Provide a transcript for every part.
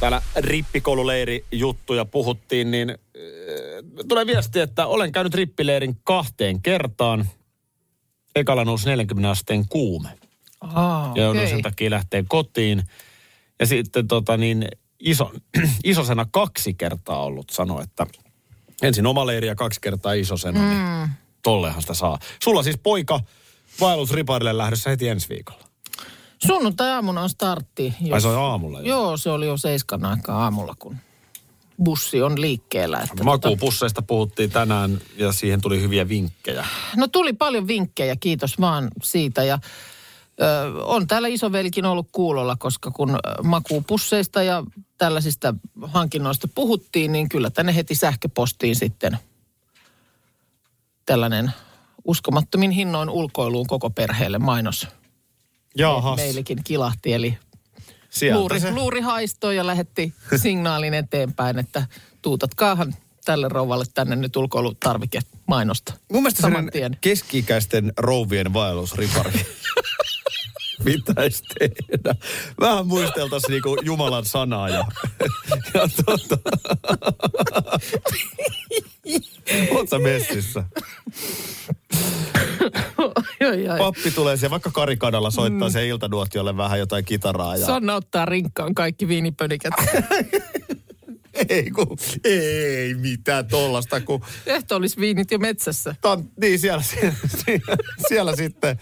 Täällä rippikoululeiri juttuja puhuttiin, niin äh, tulee viesti, että olen käynyt rippileirin kahteen kertaan. Ekalla nousi 40 asteen kuume. Aa, Ja joudun okei. sen takia lähteä kotiin. Ja sitten tota niin, iso, isosena kaksi kertaa ollut sanoa, että ensin oma leiri ja kaksi kertaa isosena, mm. niin tollehan sitä saa. Sulla siis poika vaellusriparille lähdössä heti ensi viikolla. Sunnuntai-aamuna on startti. Ai se on aamulla jo. Joo, se oli jo seiskan aikaa aamulla, kun bussi on liikkeellä. Että tota, Makuupusseista puhuttiin tänään ja siihen tuli hyviä vinkkejä. no tuli paljon vinkkejä, kiitos vaan siitä. Ja ö, on täällä isovelkin ollut kuulolla, koska kun makuupusseista ja tällaisista hankinnoista puhuttiin, niin kyllä tänne heti sähköpostiin sitten tällainen uskomattomin hinnoin ulkoiluun koko perheelle mainos Jaahas. meillekin kilahti. Eli Sieltä luuri, se. luuri haistoi ja lähetti signaalin eteenpäin, että tuutatkaahan tälle rouvalle tänne nyt ulkoilutarvike mainosta. Mun mielestä Saman sellainen tien. keski-ikäisten rouvien vaellusripari pitäisi tehdä. Vähän muisteltaisiin niinku Jumalan sanaa ja, ja tota... Oot sä messissä? Pappi tulee siellä vaikka karikadalla soittaa mm. se iltanuotiolle vähän jotain kitaraa. Ja... Sanna ottaa rinkkaan kaikki viinipönikät. Ei, kun, ei mitään tollasta, kun Ehtoollisviinit jo metsässä. Tan, niin siellä, siellä, siellä sitten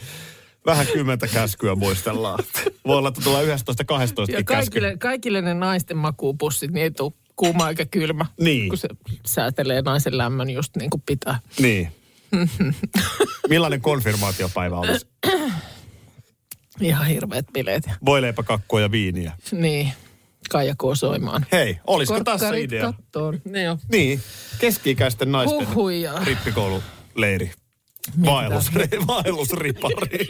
vähän kymmentä käskyä muistellaan. Voi olla, että tulee 11 12 Ja kaikille, kaikille ne naisten makuupussit, niin ei tule kuuma eikä kylmä. Niin. Kun se säätelee naisen lämmön just niin kuin pitää. Niin. Millainen konfirmaatiopäivä olisi? Ihan hirveät bileet. Voileipäkakkua ja viiniä. Niin, Kaija soimaan. Hei, olisiko tässä idea? kattoon. Ne jo. Niin, keski-ikäisten naisten Huhhuja. rippikoululeiri. Vaellus, vaellusripari.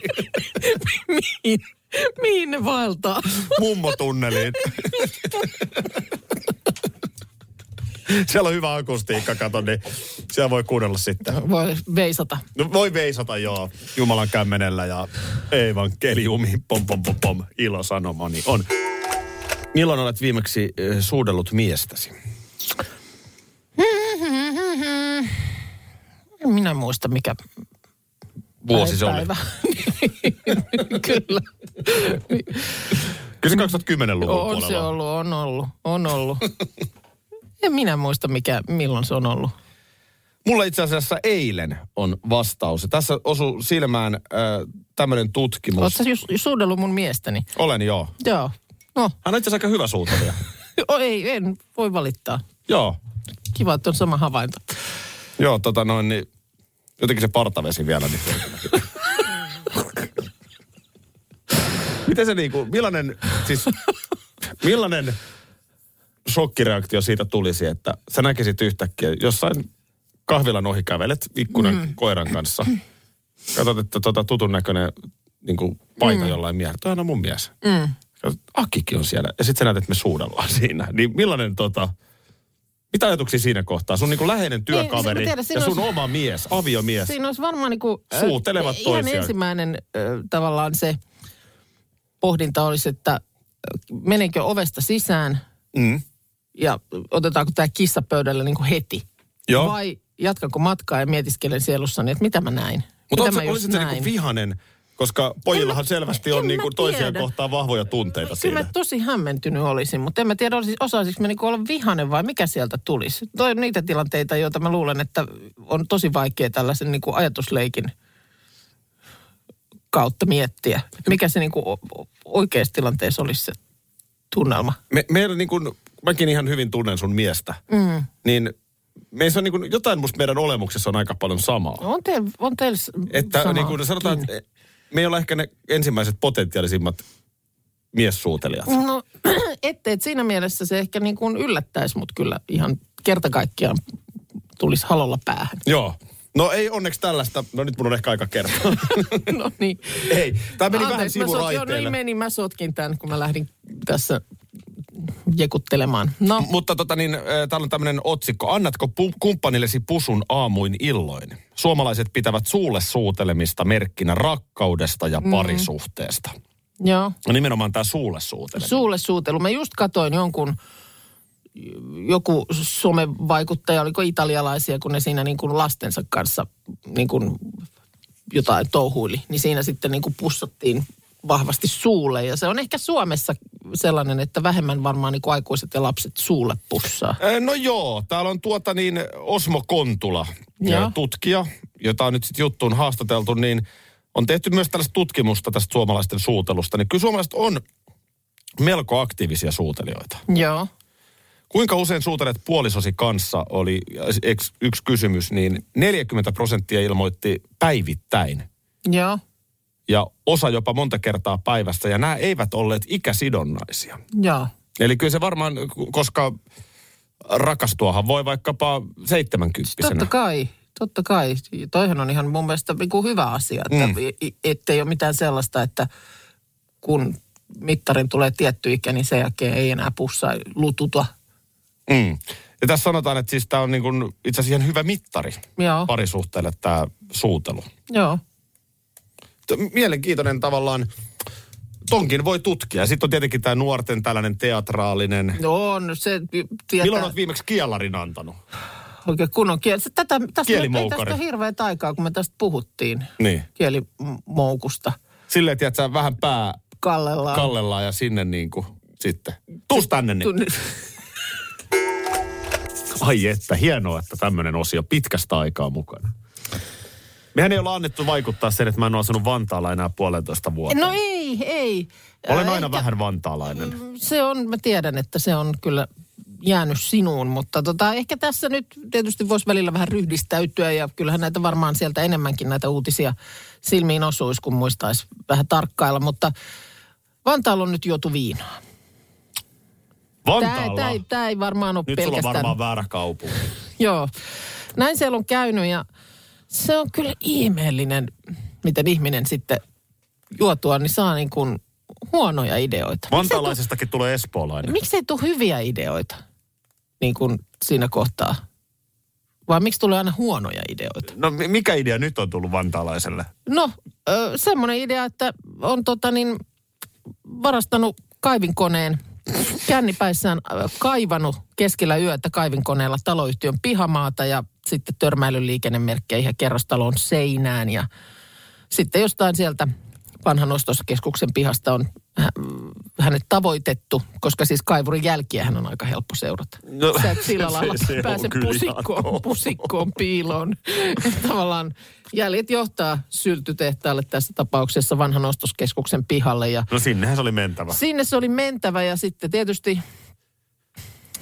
mihin, mihin ne vaeltaa? Mummotunneliin. Siellä on hyvä akustiikka, kato, niin siellä voi kuunnella sitten. Voi veisata. No voi veisata, joo, Jumalan kämmenellä ja evankeliumi, pom pom pom pom, ilosanomani on. Milloin olet viimeksi eh, suudellut miestäsi? En minä muista, mikä Vuosi se oli. Kyllä. Kyllä se 2010-luvun On se puolella. ollut, on ollut, on ollut. En minä muista, mikä, milloin se on ollut. Mulla itse asiassa eilen on vastaus. Tässä osuu silmään äh, tämmöinen tutkimus. Oletko ju- suudellut mun miestäni? Olen joo. Joo. No, Hän on itse asiassa aika hyvä suutarija. o, ei, en voi valittaa. joo. Kiva, että on sama havainto. Joo, tota noin, niin jotenkin se partavesi vielä. Niin Miten se niinku, millainen, siis, millainen shokkireaktio siitä tulisi, että sä näkisit yhtäkkiä jossain kahvilan ohi kävelet ikkunan mm. koiran kanssa. Katsot, että tota tutun näköinen niin kuin paita mm. jollain miehellä. Toi on mun mies. Mm. Akkikin on siellä. Ja sitten sä näet, että me suudellaan siinä. Niin millainen tota, mitä ajatuksia siinä kohtaa? Sun niin läheinen työkaveri Niin, tiedän, siinä ja sun olisi- oma mies, aviomies. Siinä olisi varmaan niinku, Suutelevat ihan toisiaan. ensimmäinen ö, tavallaan se pohdinta olisi, että menenkö ovesta sisään Mm. ja otetaanko tämä kissa pöydälle niinku heti. Joo. Vai jatkanko matkaa ja mietiskelen sielussani, että mitä mä näin. Mutta mitä oletko, olisit sä niinku vihanen, koska pojillahan En mä- selvästi en on niinku toisiaan tiedä. kohtaan vahvoja tunteita Kyllä siinä. mä tosi hämmentynyt olisin, mutta en mä tiedä, osaisinko mä niinku olla vihanen vai mikä sieltä tulisi. Toi on niitä tilanteita, joita mä luulen, että on tosi vaikea tällaisen niinku ajatusleikin kautta miettiä. Mikä se niinku o- o- oikeassa tilanteessa olisi se tunnelma. Me, meillä niin kuin, mäkin ihan hyvin tunnen sun miestä, Mm. niin meissä on niin kuin, jotain musta meidän olemuksessa on aika paljon samaa. On teillä on teil Että sama niin kuin sanotaan, kiinni. että me ei olla ehkä ne ensimmäiset potentiaalisimmat miessuutelijat. No ette, että siinä mielessä se ehkä niin kuin yllättäisi mut kyllä ihan kerta kaikkiaan tulisi halolla päähän. Joo. No ei onneksi tällaista. No nyt mun on ehkä aika kertoa. no niin. ei, tämä meni vähän Anteeksi, mä sot- joo, sivuraiteille. niin meni, mä sotkin tämän, kun mä lähdin tässä jekuttelemaan. No, Mutta tota niin, täällä on tämmöinen otsikko. Annatko pu- kumppanillesi pusun aamuin illoin? Suomalaiset pitävät suulle suutelemista merkkinä rakkaudesta ja parisuhteesta. joo. No nimenomaan tämä suulle suuteleminen. Suulle suutelu. Mä just katoin jonkun, joku somevaikuttaja, oliko italialaisia, kun ne siinä niin kuin lastensa kanssa niin kuin jotain touhuili. Niin siinä sitten niin kuin pussattiin vahvasti suulle. Ja se on ehkä Suomessa sellainen, että vähemmän varmaan niin kuin aikuiset ja lapset suulle pussaa. No joo, täällä on tuota niin Osmo Kontula, ö, tutkija, jota on nyt sitten juttuun haastateltu, niin on tehty myös tällaista tutkimusta tästä suomalaisten suutelusta. Niin kyllä suomalaiset on melko aktiivisia suutelijoita. Joo. Kuinka usein suutelet puolisosi kanssa oli yksi kysymys, niin 40 prosenttia ilmoitti päivittäin. Joo. Ja osa jopa monta kertaa päivässä, ja nämä eivät olleet ikäsidonnaisia. Joo. Eli kyllä se varmaan, koska rakastuahan voi vaikkapa 70 Totta kai, totta kai. Toihan on ihan mun mielestä niin kuin hyvä asia, että mm. ettei ole mitään sellaista, että kun mittarin tulee tietty ikä, niin sen jälkeen ei enää pussaa lututa. Mm. Ja tässä sanotaan, että siis tämä on niin kuin itse asiassa ihan hyvä mittari Joo, parisuhteelle tämä suutelu. joo. Mielenkiintoinen tavallaan, tonkin voi tutkia. Sitten on tietenkin tämä nuorten tällainen teatraalinen. No on se, tietää, Milloin olet viimeksi kielarin antanut? oikein kunnon kieli. Se- Tätä, tästä, Kielimoukari. tästä ole hirveät aikaa, kun me tästä puhuttiin Niin. kielimoukusta. Silleen, sä vähän pää Kallellaan. kallellaan ja sinne niin kuin sitten. Tuus tänne niin. Tunni- Ai että, hienoa, että tämmöinen osio pitkästä aikaa mukana. Mehän ei olla annettu vaikuttaa sen, että mä en ole asunut Vantaalla enää puolentoista vuotta. No ei, ei. Olen aina ehkä- vähän vantaalainen. se on, mä tiedän, että se on kyllä jäänyt sinuun, mutta tota, ehkä tässä nyt tietysti voisi välillä vähän ryhdistäytyä ja kyllähän näitä varmaan sieltä enemmänkin näitä uutisia silmiin osuisi, kun muistaisi vähän tarkkailla, mutta Vantaalla on nyt juotu viinaa. Tämä, Vantaalla? tämä, ei, tämä ei varmaan ole Nyt sulla on pelkästään... varmaan väärä kaupunki. Joo, näin siellä on käynyt ja se on kyllä ihmeellinen, miten ihminen sitten juotua, niin saa niin kuin huonoja ideoita. Tuu- Vantaalaisestakin tulee espoolainen. Miksei tule hyviä ideoita niin kuin siinä kohtaa? Vai miksi tulee aina huonoja ideoita? No mi- mikä idea nyt on tullut vantaalaiselle? No, semmoinen idea, että on tota niin, varastanut kaivinkoneen, kännipäissään ö, kaivannut keskellä yötä kaivinkoneella taloyhtiön pihamaata ja sitten törmäilyliikennemerkkeihin ja kerrostalon seinään. Ja sitten jostain sieltä vanhan ostoskeskuksen pihasta on hänet tavoitettu, koska siis kaivurin jälkiähän on aika helppo seurata. No, Sä et sillä se- lailla se on pääse pusikkoon, pusikkoon piiloon. Tavallaan jäljet johtaa syltytehtaalle tässä tapauksessa vanhan ostoskeskuksen pihalle ja No sinnehän se oli mentävä. sinne se oli mentävä ja sitten tietysti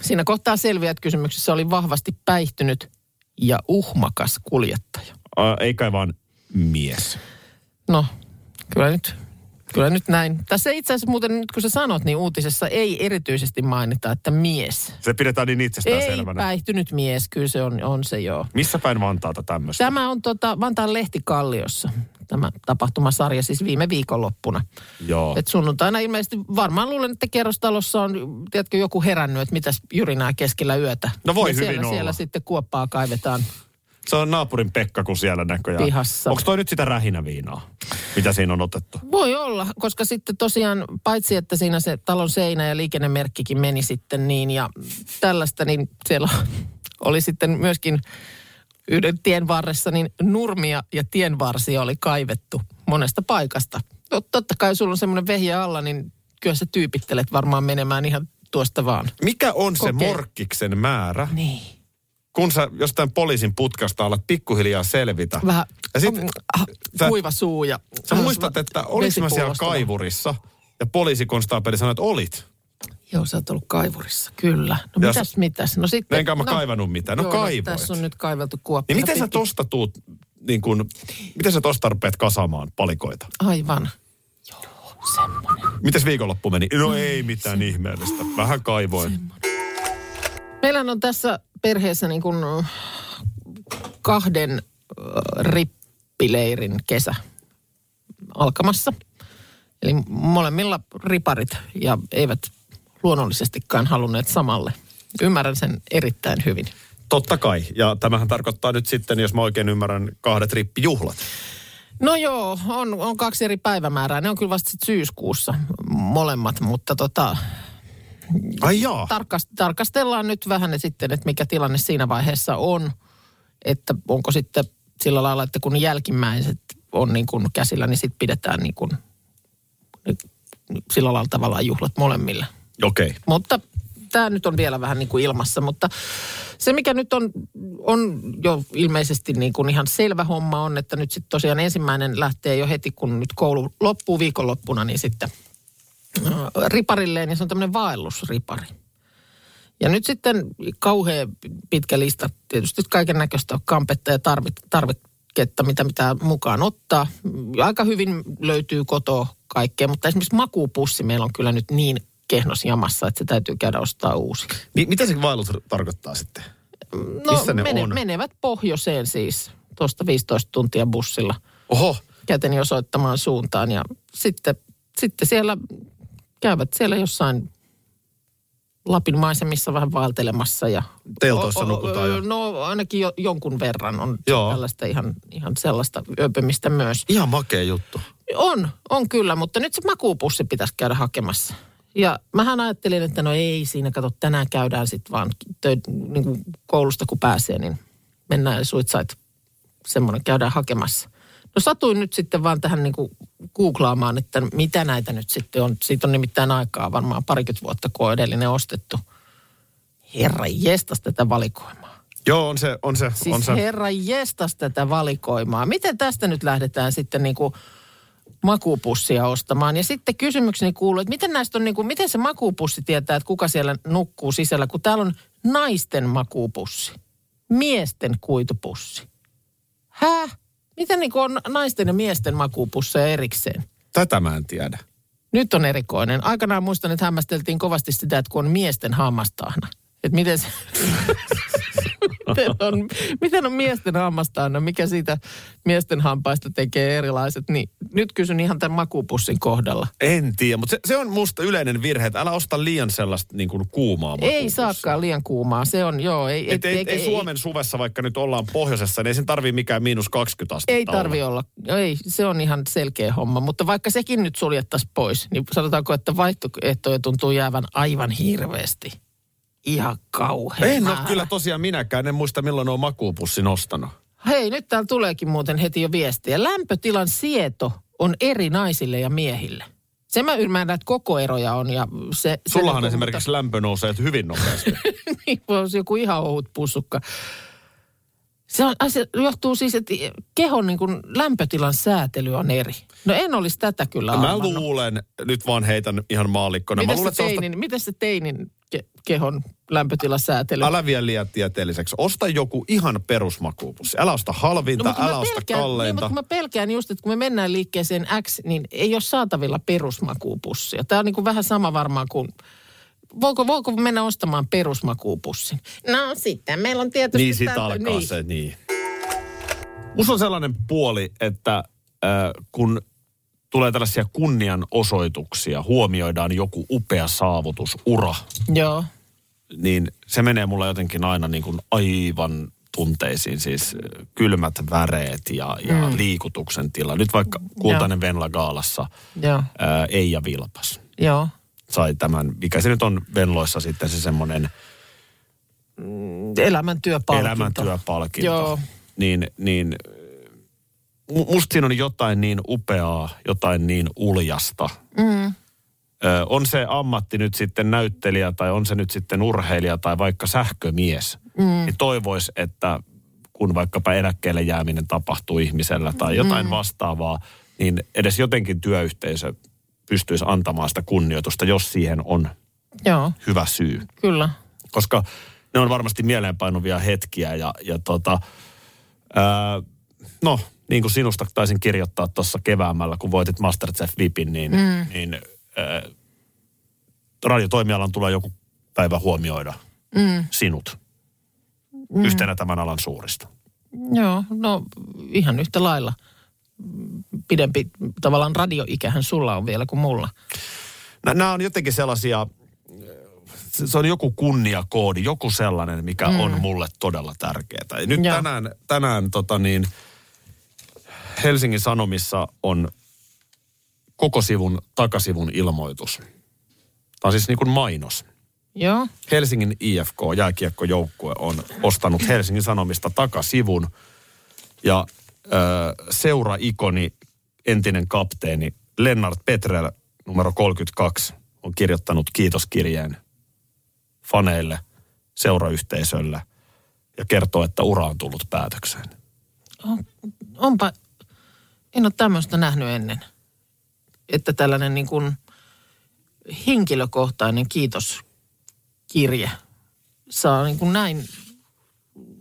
siinä kohtaa selviää, että kysymyksessä oli vahvasti päihtynyt ja uhmakas kuljettaja. Ä, ei kai vaan mies. No, kyllä nyt, kyllä nyt näin. Tässä itse asiassa muuten nyt kun sä sanot, niin uutisessa ei erityisesti mainita, että mies. Se pidetään niin itsestään Ei selvänä. päihtynyt mies, kyllä se on, on se joo. Missä päin Vantaata tämmöistä? Tämä on tota Vantaan Lehtikalliossa, tämä tapahtumasarja siis viime viikonloppuna. Joo. Et sunnuntaina ilmeisesti, varmaan luulen, että kerrostalossa on, tiedätkö, joku herännyt, että mitäs jyrinää keskellä yötä. No voi ja hyvin siellä, olla. siellä sitten kuoppaa kaivetaan. Se on naapurin Pekka, kun siellä näköjään. Pihassa. Onko toi nyt sitä rähinäviinaa, mitä siinä on otettu? Voi olla, koska sitten tosiaan paitsi, että siinä se talon seinä ja liikennemerkkikin meni sitten niin ja tällaista, niin siellä oli sitten myöskin yhden tien varressa niin nurmia ja tienvarsia oli kaivettu monesta paikasta. No, totta kai sulla on semmoinen vehje alla, niin kyllä sä tyypittelet varmaan menemään ihan tuosta vaan. Mikä on se Kokee. morkkiksen määrä, Niin. Kun sä jostain poliisin putkasta alat pikkuhiljaa selvitä? Vähän Ja sit, ah, sä- kuiva suu ja... Sä muistat, että olis mä siellä kaivurissa ja poliisikonstaapeli sanoi, että olit. Joo, sä oot ollut kaivurissa, kyllä. No Ja mitäs, mitäs? No sitten... Enkä mä kaivannut mitään. No joo, kaivoit. tässä on nyt kaiveltu kuoppia. Niin miten sä tosta tuut, niin kun, miten sä tosta rupeat kasaamaan palikoita? Aivan. Semmoinen. Mites viikonloppu meni? No ei mitään ihmeellistä. Vähän kaivoin. Meillä on tässä perheessä niin kuin kahden rippileirin kesä alkamassa. Eli molemmilla riparit ja eivät luonnollisestikaan halunneet samalle. Ymmärrän sen erittäin hyvin. Totta kai. Ja tämähän tarkoittaa nyt sitten, jos mä oikein ymmärrän, kahdet rippijuhlat. No joo, on, on kaksi eri päivämäärää. Ne on kyllä vasta sit syyskuussa molemmat, mutta tota, Ai jaa. tarkast, tarkastellaan nyt vähän sitten, että mikä tilanne siinä vaiheessa on. Että onko sitten sillä lailla, että kun jälkimmäiset on niin kuin käsillä, niin sitten pidetään niin kuin, sillä lailla tavallaan juhlat molemmille. Okei. Okay. Mutta tämä nyt on vielä vähän niin kuin ilmassa, mutta se mikä nyt on, on jo ilmeisesti niin kuin ihan selvä homma on, että nyt sitten tosiaan ensimmäinen lähtee jo heti, kun nyt koulu loppuu viikonloppuna, niin sitten riparilleen ja se on tämmöinen vaellusripari. Ja nyt sitten kauhean pitkä lista, tietysti kaiken näköistä kampetta ja tarvit, tarviketta, mitä mitä mukaan ottaa. Aika hyvin löytyy kotoa kaikkea, mutta esimerkiksi makuupussi meillä on kyllä nyt niin kehnos jamassa, että se täytyy käydä ostaa uusi. Mi- mitä se vaellus tarkoittaa sitten? No Missä ne on? menevät pohjoiseen siis tuosta 15 tuntia bussilla Oho, käteni osoittamaan suuntaan ja sitten, sitten siellä käyvät siellä jossain Lapin maisemissa vähän vaeltelemassa ja... Teltoissa nukutaan jo. No ainakin jo, jonkun verran on Joo. tällaista ihan, ihan sellaista yöpymistä myös. ihan makea juttu. On, on kyllä, mutta nyt se makuupussi pitäisi käydä hakemassa. Ja mähän ajattelin, että no ei siinä, kato, tänään käydään sitten vaan tö, niin kuin koulusta kun pääsee, niin mennään ja suitsait semmoinen käydään hakemassa. No satuin nyt sitten vaan tähän niin kuin googlaamaan, että mitä näitä nyt sitten on. Siitä on nimittäin aikaa varmaan parikymmentä vuotta, kun on edellinen ostettu. Herra jestas tätä valikoimaa. Joo, on se, on se, Siis on se. herra jestas tätä valikoimaa. Miten tästä nyt lähdetään sitten niin kuin makuupussia ostamaan? Ja sitten kysymykseni kuuluu, että miten näistä on niin kuin, miten se makuupussi tietää, että kuka siellä nukkuu sisällä, kun täällä on naisten makuupussi, miesten kuitupussi. Häh? Miten niin on naisten ja miesten makuupusseja erikseen? Tätä mä en tiedä. Nyt on erikoinen. Aikanaan muistan, että hämmästeltiin kovasti sitä, että kun on miesten hammastahna. Että miten se... miten, on, miten on miesten hammastahna? Mikä siitä miesten hampaista tekee erilaiset? Niin nyt kysyn ihan tämän makuupussin kohdalla. En tiedä, mutta se, se on musta yleinen virhe, että älä osta liian sellaista niin kuin kuumaa Ei makuupussia. saakaan liian kuumaa. Se on, joo. Ei, Et, ei, ei, Suomen suvessa, vaikka nyt ollaan pohjoisessa, niin ei sen tarvii mikään miinus 20 astetta Ei tarvi olla. Ei, se on ihan selkeä homma. Mutta vaikka sekin nyt suljettaisiin pois, niin sanotaanko, että vaihtoehtoja tuntuu jäävän aivan hirveästi. Ihan kauhean. En ole kyllä tosiaan minäkään, en muista milloin on makuupussin ostanut. Hei, nyt täällä tuleekin muuten heti jo viestiä. Lämpötilan sieto on eri naisille ja miehille. Se mä ymmärrän, että koko eroja on. Ja se, se Sullahan niin kuin- esimerkiksi lämpö nousee hyvin nopeasti. Niin, olla joku ihan ohut pussukka. Se on, asia, johtuu siis, että kehon niin kuin lämpötilan säätely on eri. No en olisi tätä kyllä Mä arvannut. luulen, nyt vaan heitän ihan maallikkona. Mä Miten se, ostat, teinin, miten se teinin ke, kehon lämpötilasäätely? älä vie liian tieteelliseksi. Osta joku ihan perusmakuupussi. Älä osta halvinta, No, älä osta pelkään, Niin, kalleinta. mutta kun mä pelkään just, että kun me mennään liikkeeseen X, niin ei ole saatavilla perusmakuupussia. Tämä on niin kuin vähän sama varmaan kuin... Voiko, voiko mennä ostamaan perusmakuupussin? No sitten, meillä on tietysti... Niin sit täältä- alkaa niin. se, niin. Musta on sellainen puoli, että äh, kun tulee tällaisia kunnianosoituksia, huomioidaan joku upea saavutus, ura, Joo. niin se menee mulla jotenkin aina niin kuin aivan tunteisiin, siis kylmät väreet ja, ja mm. liikutuksen tila. Nyt vaikka Kultainen Venla Gaalassa Joo. ää, Eija Vilpas Joo. sai tämän, mikä se nyt on Venloissa sitten se semmoinen Elämäntyöpalkinto. elämäntyöpalkinto. Joo. Niin, niin musta siinä on jotain niin upeaa, jotain niin uljasta. Mm. Ö, on se ammatti nyt sitten näyttelijä tai on se nyt sitten urheilija tai vaikka sähkömies, mm. niin toivois, että kun vaikkapa eläkkeelle jääminen tapahtuu ihmisellä tai jotain mm. vastaavaa, niin edes jotenkin työyhteisö pystyisi antamaan sitä kunnioitusta, jos siihen on Joo, hyvä syy. kyllä. Koska ne on varmasti mieleenpainuvia hetkiä ja, ja tota, ää, no niin kuin sinusta taisin kirjoittaa tuossa keväämällä, kun voitit Masterchef Vipin, niin, mm. niin äh, radiotoimialan tulee joku päivä huomioida mm. sinut mm. yhtenä tämän alan suurista. Joo, no ihan yhtä lailla. Pidempi tavallaan radioikähän sulla on vielä kuin mulla. Nämä on jotenkin sellaisia, se on joku kunniakoodi, joku sellainen, mikä mm. on mulle todella tärkeää. Ja nyt Joo. tänään, tänään tota niin, Helsingin Sanomissa on koko sivun takasivun ilmoitus. Tämä on siis niin kuin mainos. Joo. Helsingin IFK, jääkiekkojoukkue, on ostanut Helsingin Sanomista takasivun. Ja ö, seura-ikoni, entinen kapteeni Lennart Petrel, numero 32, on kirjoittanut kiitoskirjeen faneille, seurayhteisölle ja kertoo, että ura on tullut päätökseen. On, onpa, en ole tämmöistä nähnyt ennen. Että tällainen niin kuin henkilökohtainen kiitoskirje saa niin kuin näin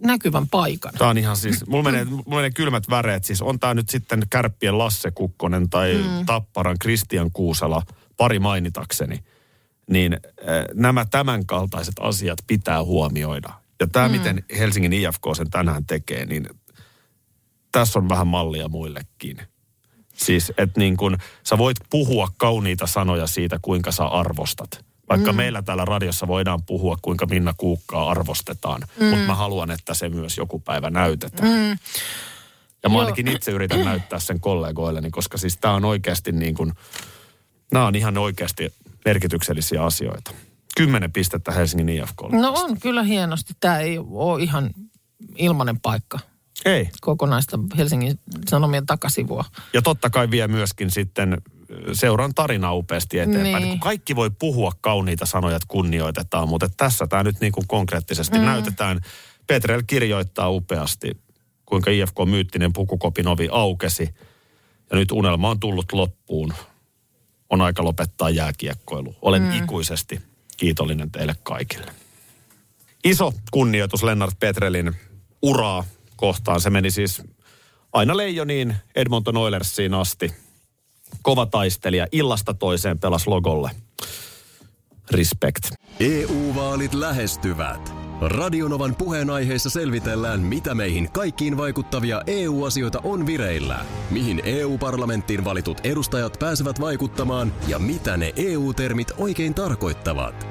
näkyvän paikan. Tämä on ihan siis, mulla menee, mulla menee kylmät väreet. Siis on tämä nyt sitten Kärppien Lasse Kukkonen tai mm. Tapparan Kristian Kuusala, pari mainitakseni. Niin äh, nämä tämänkaltaiset asiat pitää huomioida. Ja tämä, mm. miten Helsingin IFK sen tänään tekee, niin tässä on vähän mallia muillekin. Siis, että niin kun, sä voit puhua kauniita sanoja siitä, kuinka sä arvostat. Vaikka mm. meillä täällä radiossa voidaan puhua, kuinka Minna Kuukkaa arvostetaan. Mm. Mutta mä haluan, että se myös joku päivä näytetään. Mm. Ja mä ainakin itse yritän näyttää sen kollegoilleni, koska siis tää on oikeasti niin kuin, nämä on ihan oikeasti merkityksellisiä asioita. Kymmenen pistettä Helsingin IFK. No on kyllä hienosti. Tämä ei ole ihan ilmanen paikka. Ei. Kokonaista Helsingin Sanomien takasivua. Ja totta kai vie myöskin sitten seuran tarina upeasti eteenpäin. Niin. Kaikki voi puhua kauniita sanoja, että kunnioitetaan, mutta tässä tämä nyt niin kuin konkreettisesti mm. näytetään. Petrel kirjoittaa upeasti, kuinka IFK myyttinen pukukopin ovi aukesi. Ja nyt unelma on tullut loppuun. On aika lopettaa jääkiekkoilu. Olen mm. ikuisesti kiitollinen teille kaikille. Iso kunnioitus Lennart Petrelin uraa kohtaan. Se meni siis aina Leijoniin Edmonton Oilersiin asti. Kova taistelija. Illasta toiseen pelas logolle. Respect. EU-vaalit lähestyvät. Radionovan puheenaiheessa selvitellään, mitä meihin kaikkiin vaikuttavia EU-asioita on vireillä, mihin EU-parlamenttiin valitut edustajat pääsevät vaikuttamaan ja mitä ne EU-termit oikein tarkoittavat.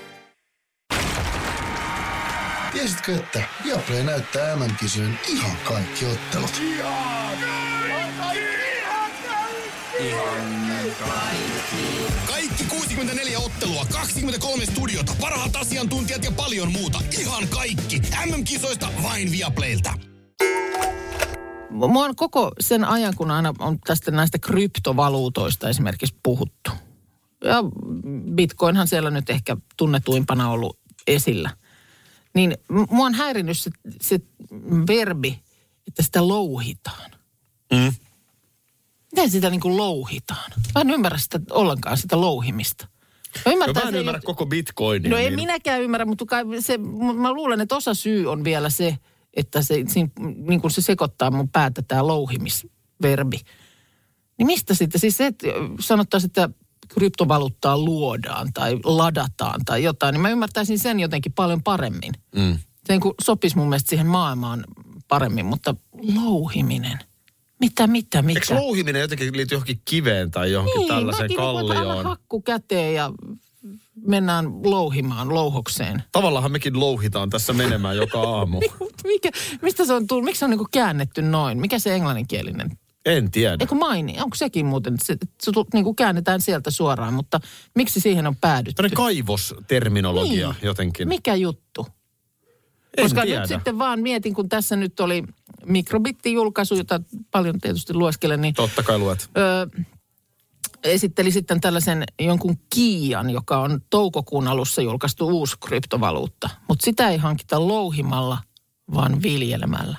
Tiesitkö, että Viaplay näyttää MM-kisojen ihan kaikki ottelut? Kaikki 64 ottelua, 23 studiota, parhaat asiantuntijat ja paljon muuta. Ihan kaikki. MM-kisoista vain Viaplaylta. Mua on koko sen ajan, kun aina on tästä näistä kryptovaluutoista esimerkiksi puhuttu. Ja bitcoinhan siellä nyt ehkä tunnetuimpana ollut esillä. Niin mua on häirinnyt se, se verbi, että sitä louhitaan. Mm. Miten sitä niin kuin louhitaan? Mä en ymmärrä sitä ollenkaan, sitä louhimista. Mä, no, mä en ymmärrä jo... koko bitcoinia. No niin... en minäkään ymmärrä, mutta kai se, mä luulen, että osa syy on vielä se, että se, niin kuin se sekoittaa mun päätä tämä louhimisverbi. Niin mistä sitten? Siis se, että sanottaisiin, että kryptovaluuttaa luodaan tai ladataan tai jotain, niin mä ymmärtäisin sen jotenkin paljon paremmin. Mm. Se niin sopisi mun mielestä siihen maailmaan paremmin, mutta louhiminen – mitä, mitä, mitä? Eikö louhiminen jotenkin liity johonkin kiveen tai johonkin niin, tällaiseen kallioon? hakku käteen ja mennään louhimaan louhokseen. Tavallaan mekin louhitaan tässä menemään joka aamu. Mikä, mistä se on tullut? Miksi se on niin käännetty noin? Mikä se englanninkielinen En tiedä. Eikö maini? Onko sekin muuten, se, se niin kuin käännetään sieltä suoraan, mutta miksi siihen on päädytty? Tällainen kaivosterminologia Niin. jotenkin. Mikä juttu? En Koska tiedä. nyt sitten vaan mietin, kun tässä nyt oli mikrobittijulkaisu, jota paljon tietysti lueskelen, niin Totta kai luet. ö, esitteli sitten tällaisen jonkun Kiian, joka on toukokuun alussa julkaistu uusi kryptovaluutta. Mutta sitä ei hankita louhimalla, vaan viljelemällä.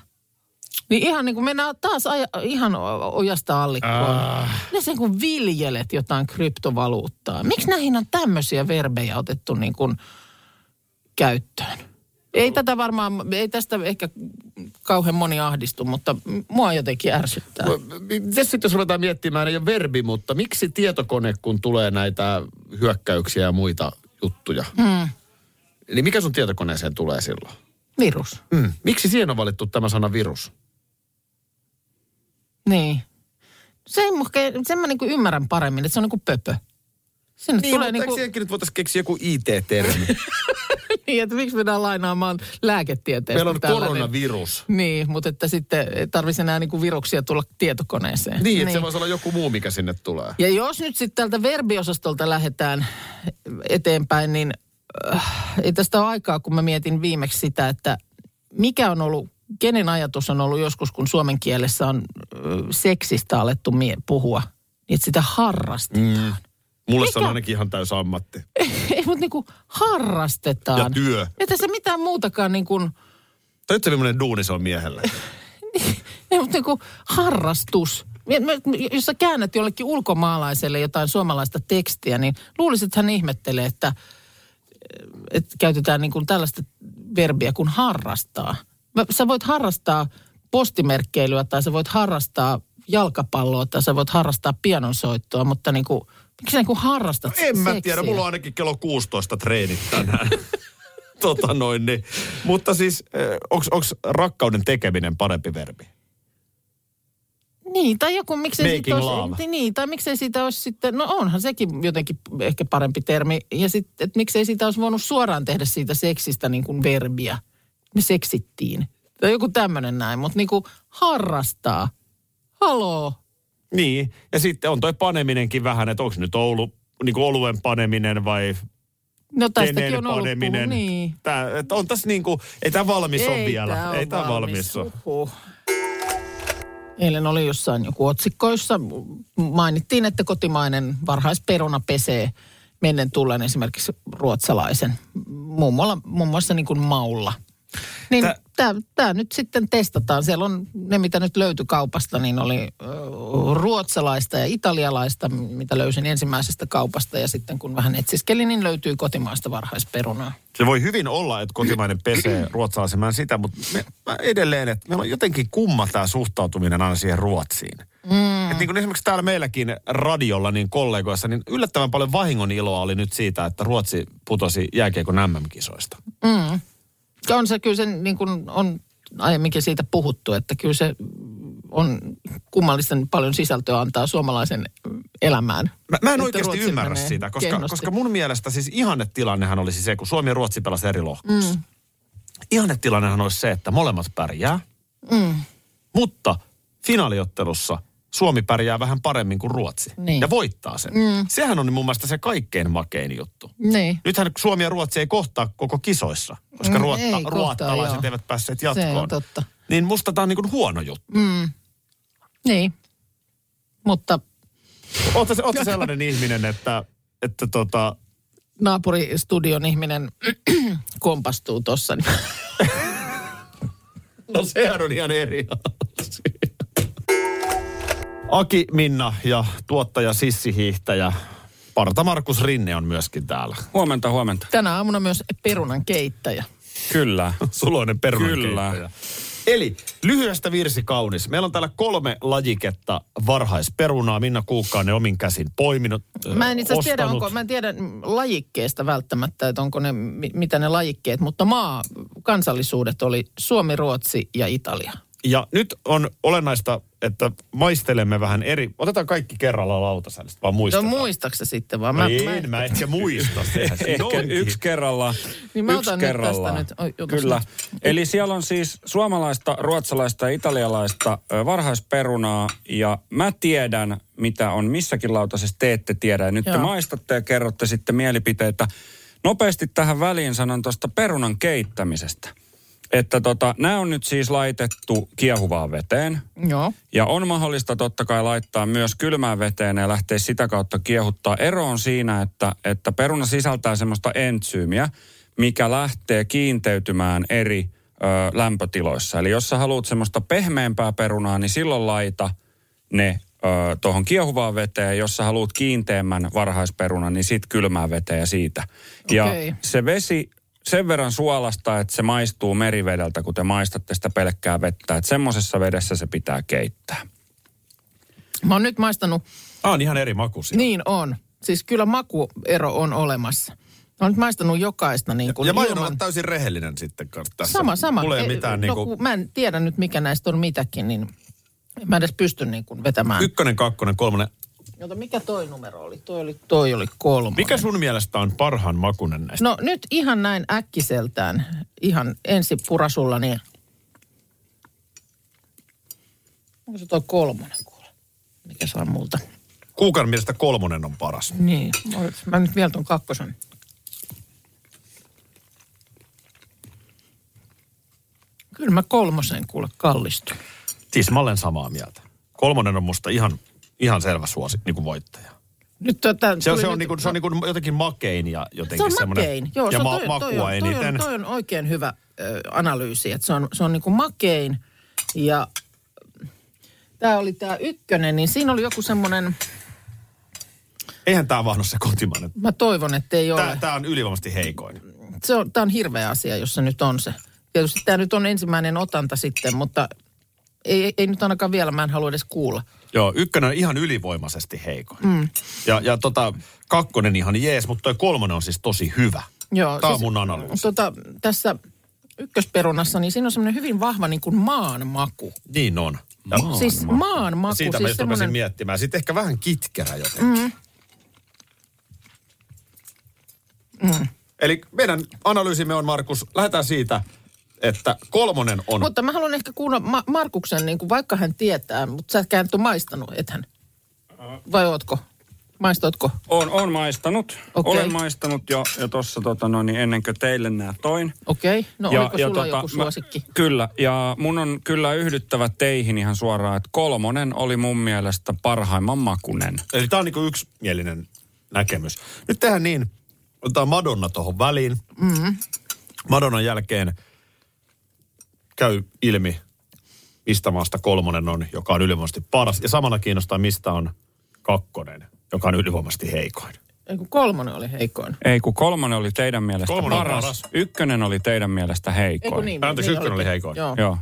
Niin ihan niin kuin mennään taas aja, ihan ojasta allikkoon. Ah. Ne sen kun viljelet jotain kryptovaluuttaa. Miksi näihin on tämmöisiä verbejä otettu niin kuin käyttöön? Ei tätä varmaan, ei tästä ehkä kauhean moni ahdistu, mutta mua jotenkin ärsyttää. Miten sitten jos ruvetaan miettimään, ei ole verbi, mutta miksi tietokone, kun tulee näitä hyökkäyksiä ja muita juttuja, Hmm. niin mikä sun tietokoneeseen tulee silloin? Virus. Mm. Miksi siihen on valittu tämä sana virus? Niin. Se sen mä niinku ymmärrän paremmin, että se on niinku pöpö. Sinne Niin, tulee mutta niinku, eikö nyt voitaisiin keksiä joku IT-termi? niin, että miksi mennään lainaamaan lääketieteestä Meillä on tällainen. koronavirus. Niin, mutta että sitten ei tarvitsisi enää niinku viruksia tulla tietokoneeseen. Niin, että se voisi olla joku muu, mikä sinne tulee. Ja jos nyt sitten tältä verbiosastolta lähdetään eteenpäin, niin äh, ei tästä ole aikaa, kun mä mietin viimeksi sitä, että mikä on ollut, kenen ajatus on ollut joskus, kun suomen kielessä on seksistä alettu mie- puhua, niin että sitä harrastetaan. Mm. Mulle se on ainakin ihan täys ammatti. Ei, mutta niin kuin harrastetaan. Ja työ. Että se mitään muutakaan niin kuin, Tai nyt se millainen duuni se on miehelle. ei, mutta niin kuin harrastus. Jos sä käännät jollekin ulkomaalaiselle jotain suomalaista tekstiä, niin luulisit, että hän ihmettelee, että, että käytetään niin kuin tällaista verbiä kuin harrastaa. Sä voit harrastaa postimerkkeilyä tai sä voit harrastaa jalkapalloa tai sä voit harrastaa pianonsoittoa, mutta niin kuin, miksi sä niin kuin harrastat En mä seksiä? tiedä, mulla on ainakin kello 16 treenit tänään. tota noin niin. Mutta siis, onko rakkauden tekeminen parempi verbi? Niin, tai joku, miksei Making siitä olisi, niin, tai miksei siitä olisi sitten, no onhan sekin jotenkin ehkä parempi termi. Ja sitten, että miksei siitä olisi voinut suoraan tehdä siitä seksistä niin kuin verbiä. Me seksittiin. Tai joku tämmöinen näin, mutta niin kuin harrastaa. Haloo. Niin, ja sitten on toi paneminenkin vähän, että onko nyt Oulu, niin kuin oluen paneminen vai No tästäkin on ollut puhu, niin. Tää, että on tässä niin kuin, ei tämä valmis ole vielä. tää ei ole tämä valmis. Huhhuh. Eilen oli jossain joku otsikko, jossa mainittiin, että kotimainen varhaisperuna pesee mennen tullen esimerkiksi ruotsalaisen, muun muassa, muun muassa niin kuin maulla. Niin Tä- tämä nyt sitten testataan. Siellä on ne, mitä nyt löytyi kaupasta, niin oli ruotsalaista ja italialaista, mitä löysin ensimmäisestä kaupasta. Ja sitten kun vähän etsiskelin, niin löytyy kotimaista varhaisperunaa. Se voi hyvin olla, että kotimainen pesee ruotsalaisen, mä sitä, mutta me, mä edelleen, että meillä on jotenkin kumma tämä suhtautuminen aina siihen Ruotsiin. Mm. Et niin kuin esimerkiksi täällä meilläkin radiolla niin kollegoissa, niin yllättävän paljon vahingon iloa oli nyt siitä, että Ruotsi putosi jääkiekon MM-kisoista. Mm. On se kyllä se, niin kuin on aiemminkin siitä puhuttu, että kyllä se on kummallisten paljon sisältöä antaa suomalaisen elämään. Mä, mä en Että oikeasti Ruotsi ymmärrä sitä, koska, koska mun mielestä siis ihannetilannehan olisi se, kun Suomi ja Ruotsi pelasivat eri lohkossa. Mm. Ihannetilannehan olisi se, että molemmat pärjää, Mm. mutta finaaliottelussa Suomi pärjää vähän paremmin kuin Ruotsi. Niin. Ja voittaa sen. Mm. Sehän on mun mielestä se kaikkein makein juttu. Niin. Nythän Suomi ja Ruotsi ei kohtaa koko kisoissa, koska Mm, ruotta, ei kohtaa, ruottalaiset joo. eivät päässeet Se jatkoon. on totta. Niin musta tää on niin kuin huono juttu. Mm. Niin. Mutta Oletko, se- sellainen ihminen, että, että tota, naapuristudion ihminen kompastuu tuossa. Niin. No sehän on ihan eri asia. Aki, Minna ja tuottaja Sissi Hiihtäjä. Parta Markus Rinne on myöskin täällä. Huomenta, huomenta. Tänä aamuna myös perunan keittäjä. Kyllä. Suloinen perunan Kyllä. keittäjä. Eli lyhyestä virsi kaunis. Meillä on täällä kolme lajiketta varhaisperunaa. Minna Kuukkainen omin käsin poiminut, Mä en itse tiedä, onko, mä en tiedä lajikkeesta välttämättä, että onko ne, mi- mitä ne lajikkeet, mutta maa, kansallisuudet oli Suomi, Ruotsi ja Italia. Ja nyt on olennaista, että maistelemme vähän eri... Otetaan kaikki kerralla lautaselle, sit vaan No muistetaan. muistaksä sitten vaan? Mä, Mä, en, mä, ehkä muista. Sehän se Ehkä onkin. yksi kerralla. Niin mä yksi otan nyt kerrallaan. tästä nyt. Oi, Kyllä. nyt. Eli siellä on siis suomalaista, ruotsalaista ja italialaista varhaisperunaa. Ja mä tiedän, mitä on missäkin lautasessa, te ette tiedä. Ja nyt Joo. te maistatte ja kerrotte sitten mielipiteitä. Nopeasti tähän väliin sanon tuosta perunan keittämisestä. Että tota, nämä on nyt siis laitettu kiehuvaan veteen. Joo. Ja on mahdollista totta kai laittaa myös kylmään veteen ja lähteä sitä kautta kiehuttaa. Ero on siinä, että, että peruna sisältää semmoista entsyymiä, mikä lähtee kiinteytymään eri ö, lämpötiloissa. Eli jos sä haluat semmoista pehmeämpää perunaa, niin silloin laita ne tuohon kiehuvaan veteen. Jos sä haluat kiinteämmän varhaisperunan, niin sit kylmään veteen ja siitä. Ja Okei. se vesi sen verran suolasta, että se maistuu merivedeltä, kun te maistatte sitä pelkkää vettä. Että semmoisessa vedessä se pitää keittää. Mä oon nyt maistanut, Ah, on ihan eri makuisia. niin on. Siis kyllä makuero on olemassa. Mä oon nyt maistanut jokaista niin kuin ja mä ilman- täysin rehellinen sitten kanssa tässä. Sama, sama. Mulla ei Ei, mitään no, niinku... kun mä en tiedä nyt, mikä näistä on mitäkin, niin mä en edes pysty niin kuin vetämään. Ykkönen, kakkonen, kolmonen. Jota, mikä toi numero oli? Toi oli, toi oli kolmonen. Mikä sun mielestä on parhaan makunen näistä? No nyt ihan näin äkkiseltään, ihan ensi purasulla, niin... Onko se toi kolmonen kuule? Mikä saa multa? Kuukan mielestä kolmonen on paras. Niin, mä nyt vielä ton kakkosen. Kyllä mä kolmosen kuule kallistun. Siis mä olen samaa mieltä. Kolmonen on musta ihan, ihan selvä suosi, niin kuin voittaja. Nyt tota, Se on, se on, nyt- niin kuin, se on niin kuin jotenkin makein ja Se jotenkin on semmoinen... makein. Joo, ja se on, ma- toi, makua toi, on, toi, eniten. on, toi on oikein hyvä ö, analyysi. Että se on, se on niin kuin makein ja tämä oli tämä ykkönen, niin siinä oli joku semmoinen, Eihän tää vaan ole se kotimainen. mä toivon, että ei ole. Tää, tää on ylivoimaisesti heikoin. Se on, tämä on hirveä asia, jos se nyt on se. Tietysti tämä nyt on ensimmäinen otanta sitten, mutta ei, ei, ei nyt ainakaan vielä, mä en halua edes kuulla. Joo, ykkönen on ihan ylivoimaisesti heikoin. Mm. Ja, ja tota, kakkonen ihan jees, mutta toi kolmonen on siis tosi hyvä. Joo, Tää on mun analyysi. Tota, tässä ykkösperunassa, niin siinä on semmoinen hyvin vahva niin kuin maan maku. Niin on. Ja Maan siis maan maku. siitä siis mä just rupesin miettimään. Sitten ehkä vähän kitkerä jotenkin. Mm. Mm. Eli meidän analyysimme on, Markus, lähdetään siitä, että kolmonen on... Mutta mä haluan ehkä kuulla Ma- Markuksen, niin kuin, vaikka hän tietää, mutta sä etkään ole maistanut, ethän? Vai ootko? Maistoitko? On, on maistanut. Okei. Olen maistanut jo, jo tuossa tota, no, niin ennen kuin teille nämä toin. Okei. Okay. No ja, oliko sulla joku tota, mä- suosikki? Kyllä, ja mun on kyllä yhdyttävä teihin ihan suoraan, että kolmonen oli mun mielestä parhaimman makunen. Eli tämä on niin yksimielinen näkemys. Nyt tehdään niin, otetaan Madonna tuohon väliin. Mm-hmm. Madonnan jälkeen käy ilmi, mistä maasta kolmonen on, joka on ylivoimaisesti paras. Ja samana kiinnostaa, mistä on kakkonen, joka on ylivoimaisesti heikoin. Ei kun kolmonen oli heikoin. Ei, kun kolmonen oli teidän mielestä Kolmonen on paras, paras. ykkönen oli teidän mielestä Ei heikoin. niin. Anteeksi, ykkönen oli heikoin. Joo. Joo.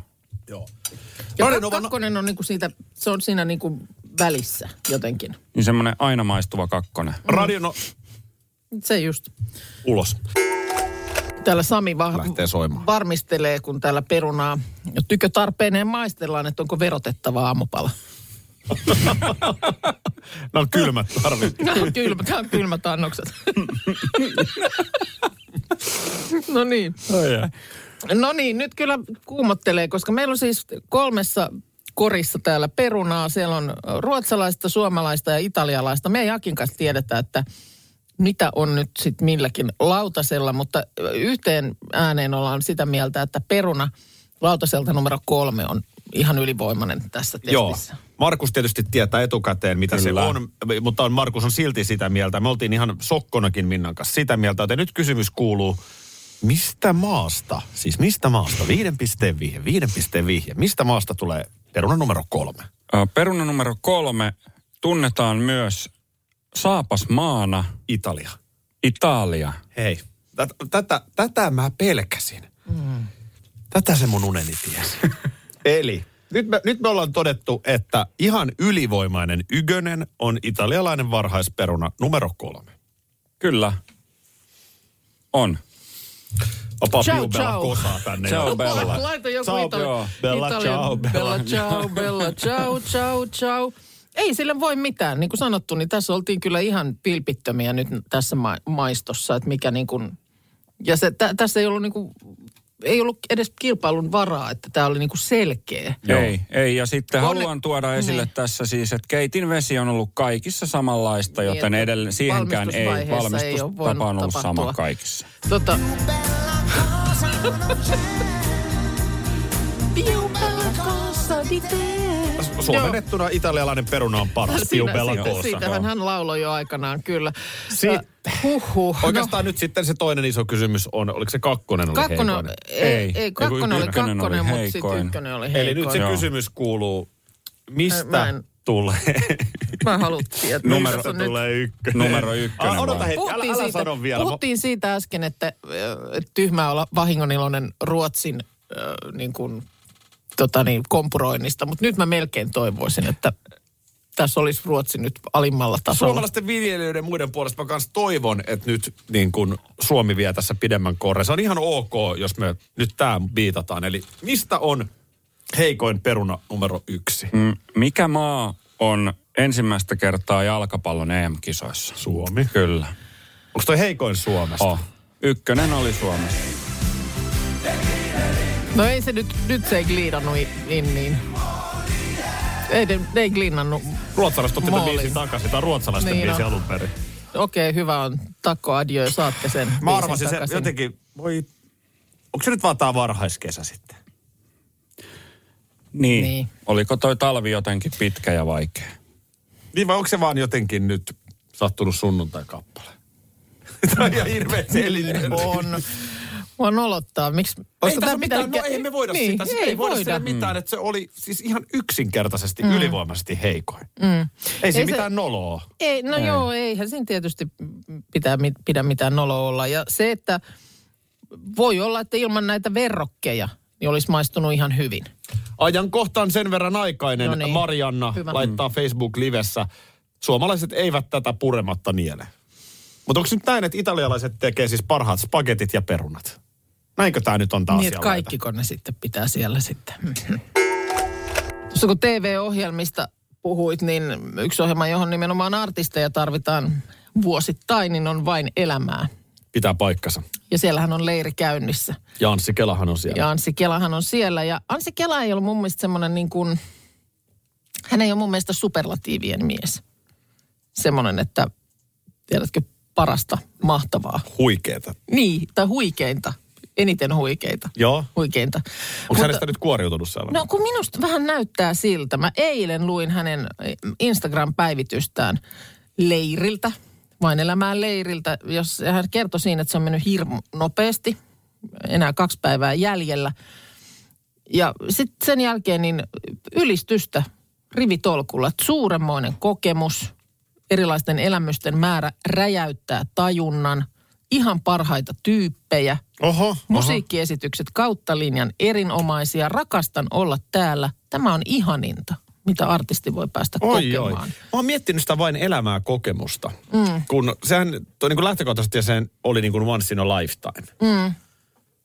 Joo. Ja kak- Novan- kakkonen on niinku siitä, se on siinä niinku välissä jotenkin. Niin semmoinen aina maistuva kakkonen. Radio no, Se just. ulos. Täällä Sami va- Lähtee soimaan. varmistelee, kun täällä perunaa tykö tarpeineen maistellaan, että onko verotettava aamupala. No kylmät tarvit. Nämä on, kylmä, nämä on kylmät annokset. no niin. No niin, nyt kyllä kuumottelee, koska meillä on siis kolmessa korissa täällä perunaa. Siellä on ruotsalaista, suomalaista ja italialaista. Me ei Akin kanssa tiedetä, että mitä on nyt sitten milläkin lautasella, mutta yhteen ääneen ollaan sitä mieltä, että peruna lautaselta numero kolme on ihan ylivoimainen tässä Joo. testissä. Markus tietysti tietää etukäteen, mitä Kyllä. se on, mutta on, Markus on silti sitä mieltä. Me oltiin ihan sokkonakin Minnan kanssa sitä mieltä, että nyt kysymys kuuluu, mistä maasta, siis mistä maasta, viiden pisteen vihje, viiden pisteen vihje, mistä maasta tulee peruna numero kolme? Peruna numero kolme tunnetaan myös saapasmaana Italia. Italia. Hei, tätä, tätä, tätä mä pelkäsin. Tätä se mun uneni tiesi. Eli nyt me, nyt me ollaan todettu, että ihan ylivoimainen Ygönen on italialainen varhaisperuna numero kolme. Kyllä. On. Opa Ciao, Piu Bella ciao. kosaa tänne. Ciao, jo. Bella. Laita joku Ciao, Itali-. Bella, Italian- ciao, Bella. Bella, ciao, Bella, ciao, ciao, ciao. Ei sille voi mitään. Niin kuin sanottu, niin tässä oltiin kyllä ihan pilpittömiä nyt tässä ma- maistossa, että mikä niin kuin... Ja se, tä, tässä ei ollut niin kuin, ei ollut edes kilpailun varaa, että tämä oli niin kuin selkeä. Ei, ei. Ja sitten On- haluan tuoda esille Niin. tässä siis, että keitin vesi on ollut kaikissa samanlaista, Niin, joten edelleen siihenkään ei valmistusvaiheessa ei valmistustapa on ollut tapahtua. sama kaikissa. Tota... Suomennettuna italialainen peruna on paras. Piu Bella siitä, kossa. siitähän hän lauloi jo aikanaan, kyllä. Sitten- Äh, Huhhuh. Oikeastaan nyt sitten se toinen iso kysymys on, oliko se kakkonen oli Kakkonen, heikoinen? ei, ei, ei kakkonen oli ykkönen oli kakkonen, mutta sitten heikoin. ykkönen oli Eli heikoin. nyt se Joo. kysymys kuuluu, mistä Mä en- tulee? Mä haluttiin tietää. Numero- tulee ykkönen. Numero ykkönen Ah, odota hetki, älä, älä siitä, sano vielä. puhuttiin siitä äsken, että äh, että tyhmää olla vahingoniloinen Ruotsin äh, niin kuin, tota niin, kompuroinnista, mutta nyt mä melkein toivoisin, että tässä olisi Ruotsi nyt alimmalla tasolla. Suomalaisten viljelijöiden muiden puolesta mä kanssa toivon, että nyt niin kun Suomi vie tässä pidemmän korren. Se on ihan ok, jos me nyt tämä viitataan. Eli mistä on heikoin peruna numero yksi? Mm, Mikä maa on ensimmäistä kertaa jalkapallon EM-kisoissa? Suomi. Kyllä. Onko toi heikoin Suomesta? Oh. Ykkönen oli Suomessa. No ei se nyt, nyt se ei gliidannut in, niin. Ei, ne, ne ei gliinannut. Ruotsalaiset otti tämän biisin takaisin. Tämä on ruotsalaisten Niin biisi on. alun perin. Okei, hyvä on. Takko adio, saatte sen Mä arvasin se takaisin. jotenkin, voi... Onko se nyt vaan tää varhaiskesä sitten? Niin. Niin. niin. Oliko toi talvi jotenkin pitkä ja vaikea? Niin vai onko se vaan jotenkin nyt sattunut sunnuntai-kappale? Tämä on ihan hirveä selitys. On. Mua nolottaa. Miksi? Ei tässä mitään, pitänyt no ei me voida niin, sitä, sitä ei, voida, sille mitään, Mm. että se oli siis ihan yksinkertaisesti mm. ylivoimaisesti heikoin. Mm. Ei siinä Ei se- mitään noloa. Ei, no ei. joo, eihän siinä tietysti pitää, pidä mitään noloa olla. Ja se, että voi olla, että ilman näitä verrokkeja niin olisi maistunut ihan hyvin. Ajankohta on sen verran aikainen. No niin. Marianna Hyvä. laittaa Facebook-livessä. Suomalaiset eivät tätä purematta niele. Mutta onko nyt näin, että italialaiset tekee siis parhaat spagetit ja perunat? Näinkö tämä nyt on taas Niin, että kaikki ne sitten pitää siellä sitten. Tuossa kun TV-ohjelmista puhuit, niin yksi ohjelma, johon nimenomaan artisteja tarvitaan vuosittain, niin on vain elämää. Pitää paikkansa. Ja siellähän on leiri käynnissä. Ja Anssi Kelahan on siellä. Ja Anssi Kelahan on siellä. Ja Anssi Kela ei ole mun mielestä semmoinen niin kuin, hän ei ole mun mielestä superlatiivien mies. Semmoinen, että tiedätkö, parasta, mahtavaa. Huikeeta. Niin, tai huikeinta. Eniten huikeita. Joo. Huikeinta. Onko hänestä nyt kuoriutunut sellainen? No kun minusta vähän näyttää siltä. Mä eilen luin hänen Instagram-päivitystään leiriltä, vain elämään leiriltä, jos hän kertoi siinä, että se on mennyt hirmu nopeasti, enää kaksi päivää jäljellä. Ja sitten sen jälkeen niin ylistystä rivitolkulla, että suuremmoinen kokemus, erilaisten elämysten määrä räjäyttää tajunnan, ihan parhaita tyyppejä – Oho, oho. Musiikkiesitykset kautta linjan erinomaisia. Rakastan olla täällä. Tämä on ihaninta, mitä artisti voi päästä Oi, oi. kokemaan. Mä oon miettinyt sitä vain elämää kokemusta. Mm. Kun sehän toi niin kuin lähtökohtaisesti sen oli niin kuin once in a lifetime. Mm.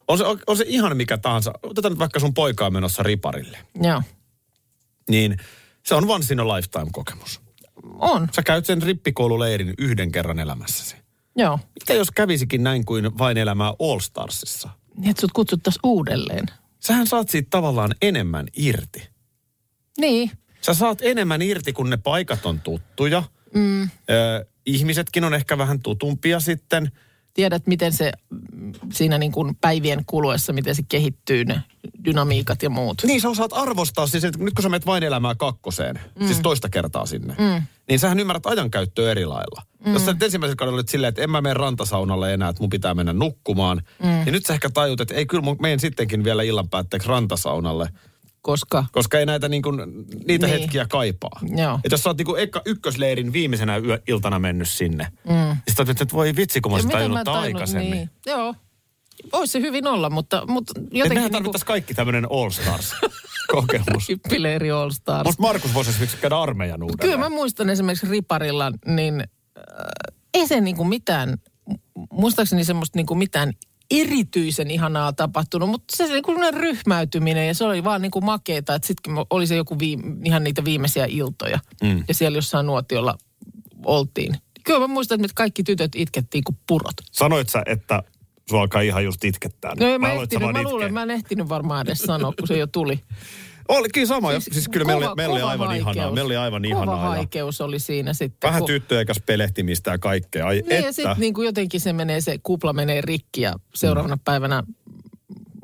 On, se, on, on se ihan mikä tahansa. Otetaan nyt vaikka sun poikaa menossa riparille. Joo, Niin se on once in a lifetime kokemus. on. Sä käyt sen rippikoululeirin yhden kerran elämässäsi. Joo. Mitä jos kävisikin näin kuin vain elämää All Starsissa? Niin, että sut kutsuttaisiin uudelleen. Sähän saat siitä tavallaan enemmän irti. Niin, Sä saat enemmän irti, kun ne paikat on tuttuja. Mm. Ö, ihmisetkin on ehkä vähän tutumpia sitten. Tiedät miten se siinä niin kuin päivien kuluessa, miten se kehittyy ne dynamiikat ja muut. Niin sä osaat arvostaa siis, että nyt kun sä menet vain elämää kakkoseen, mm. siis toista kertaa sinne, mm. niin sähän ymmärrät ajankäyttöä eri lailla. Mm. Jos sä nyt ensimmäisellä kaudella olit silleen, että en mä mene rantasaunalle enää, että mun pitää mennä nukkumaan, mm. niin nyt sä ehkä tajut, että ei kyllä menen sittenkin vielä illan päätteeksi rantasaunalle, Koska, koska ei näitä niinku, niitä Niin. hetkiä kaipaa. Joo. Että jos sä oot niinku eka, ykkösleirin viimeisenä yö, iltana mennyt sinne, mm. niin sä että voi vitsi, kun mä olisin Miten tajunnut aikaisemmin. Niin. Joo. Voisi se hyvin olla, mutta, mutta jotenkin mehän niin kuin tarvittaisiin kaikki tämmöinen All Stars-kokemus. Hyppileiri All Stars. Musta Markus voisi esimerkiksi käydä armeijan uudelleen. Kyllä mä muistan esimerkiksi Riparilla, niin äh, ei se niinku mitään, muistaakseni semmoista niinku mitään erityisen ihanaa tapahtunut, mutta se, se niin ryhmäytyminen ja se oli vaan niin kuin makeeta, että sitten oli se joku viime, ihan niitä viimeisiä iltoja mm. ja siellä jossain nuotiolla oltiin. Kyllä mä muistan, että me kaikki tytöt itkettiin kuin purot. Sanoit sä, että sua alkaa ihan just itkettää. No mä, sä ehtinyt, mä luulen, mä en ehtinyt varmaan edes sanoa, kun se jo tuli. Oli kyllä sama. Siis, Siis kyllä meillä, kova- oli, meillä oli kova aivan haikeus. ihanaa. Meillä oli aivan Kova ihanaa. ja haikeus oli siinä sitten. Vähän kun- tyttöjen kanssa pelehtimistä ja kaikkea. Ai Niin ja että. sitten niin kuin jotenkin se menee, se kupla menee rikki ja seuraavana päivänä,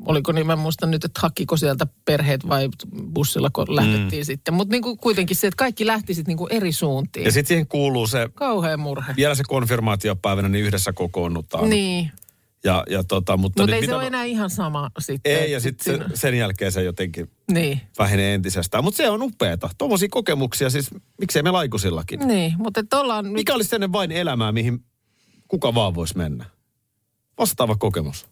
oliko niin, mä en muista nyt, että hakiko sieltä perheet vai bussilla, kun lähdettiin sitten. Mutta niin kuitenkin se, että kaikki lähti sitten niin eri suuntiin. Ja sitten siihen kuuluu se, Kauhea murhe. vielä se konfirmaatiopäivänä, niin yhdessä kokoonnutaan. Niin, Ja, ja tota, mutta mutta nyt ei se ole mä- enää ihan sama sitten. Ei, ja sitten siinä- sen, sen jälkeen se jotenkin Niin, vähenee entisestään. Mutta se on upeeta. Tuommoisia kokemuksia, siis miksei me laikusillakin. niin, mutta ollaan nyt, Mikä olisi ennen vain elämää, mihin kuka vaan voisi mennä? Vastaava kokemus.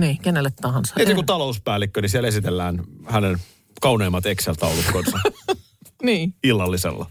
niin, kenelle tahansa. Heti kun talouspäällikkö, niin siellä esitellään hänen kauneimmat Excel-taulukkonsa Niin. illallisella.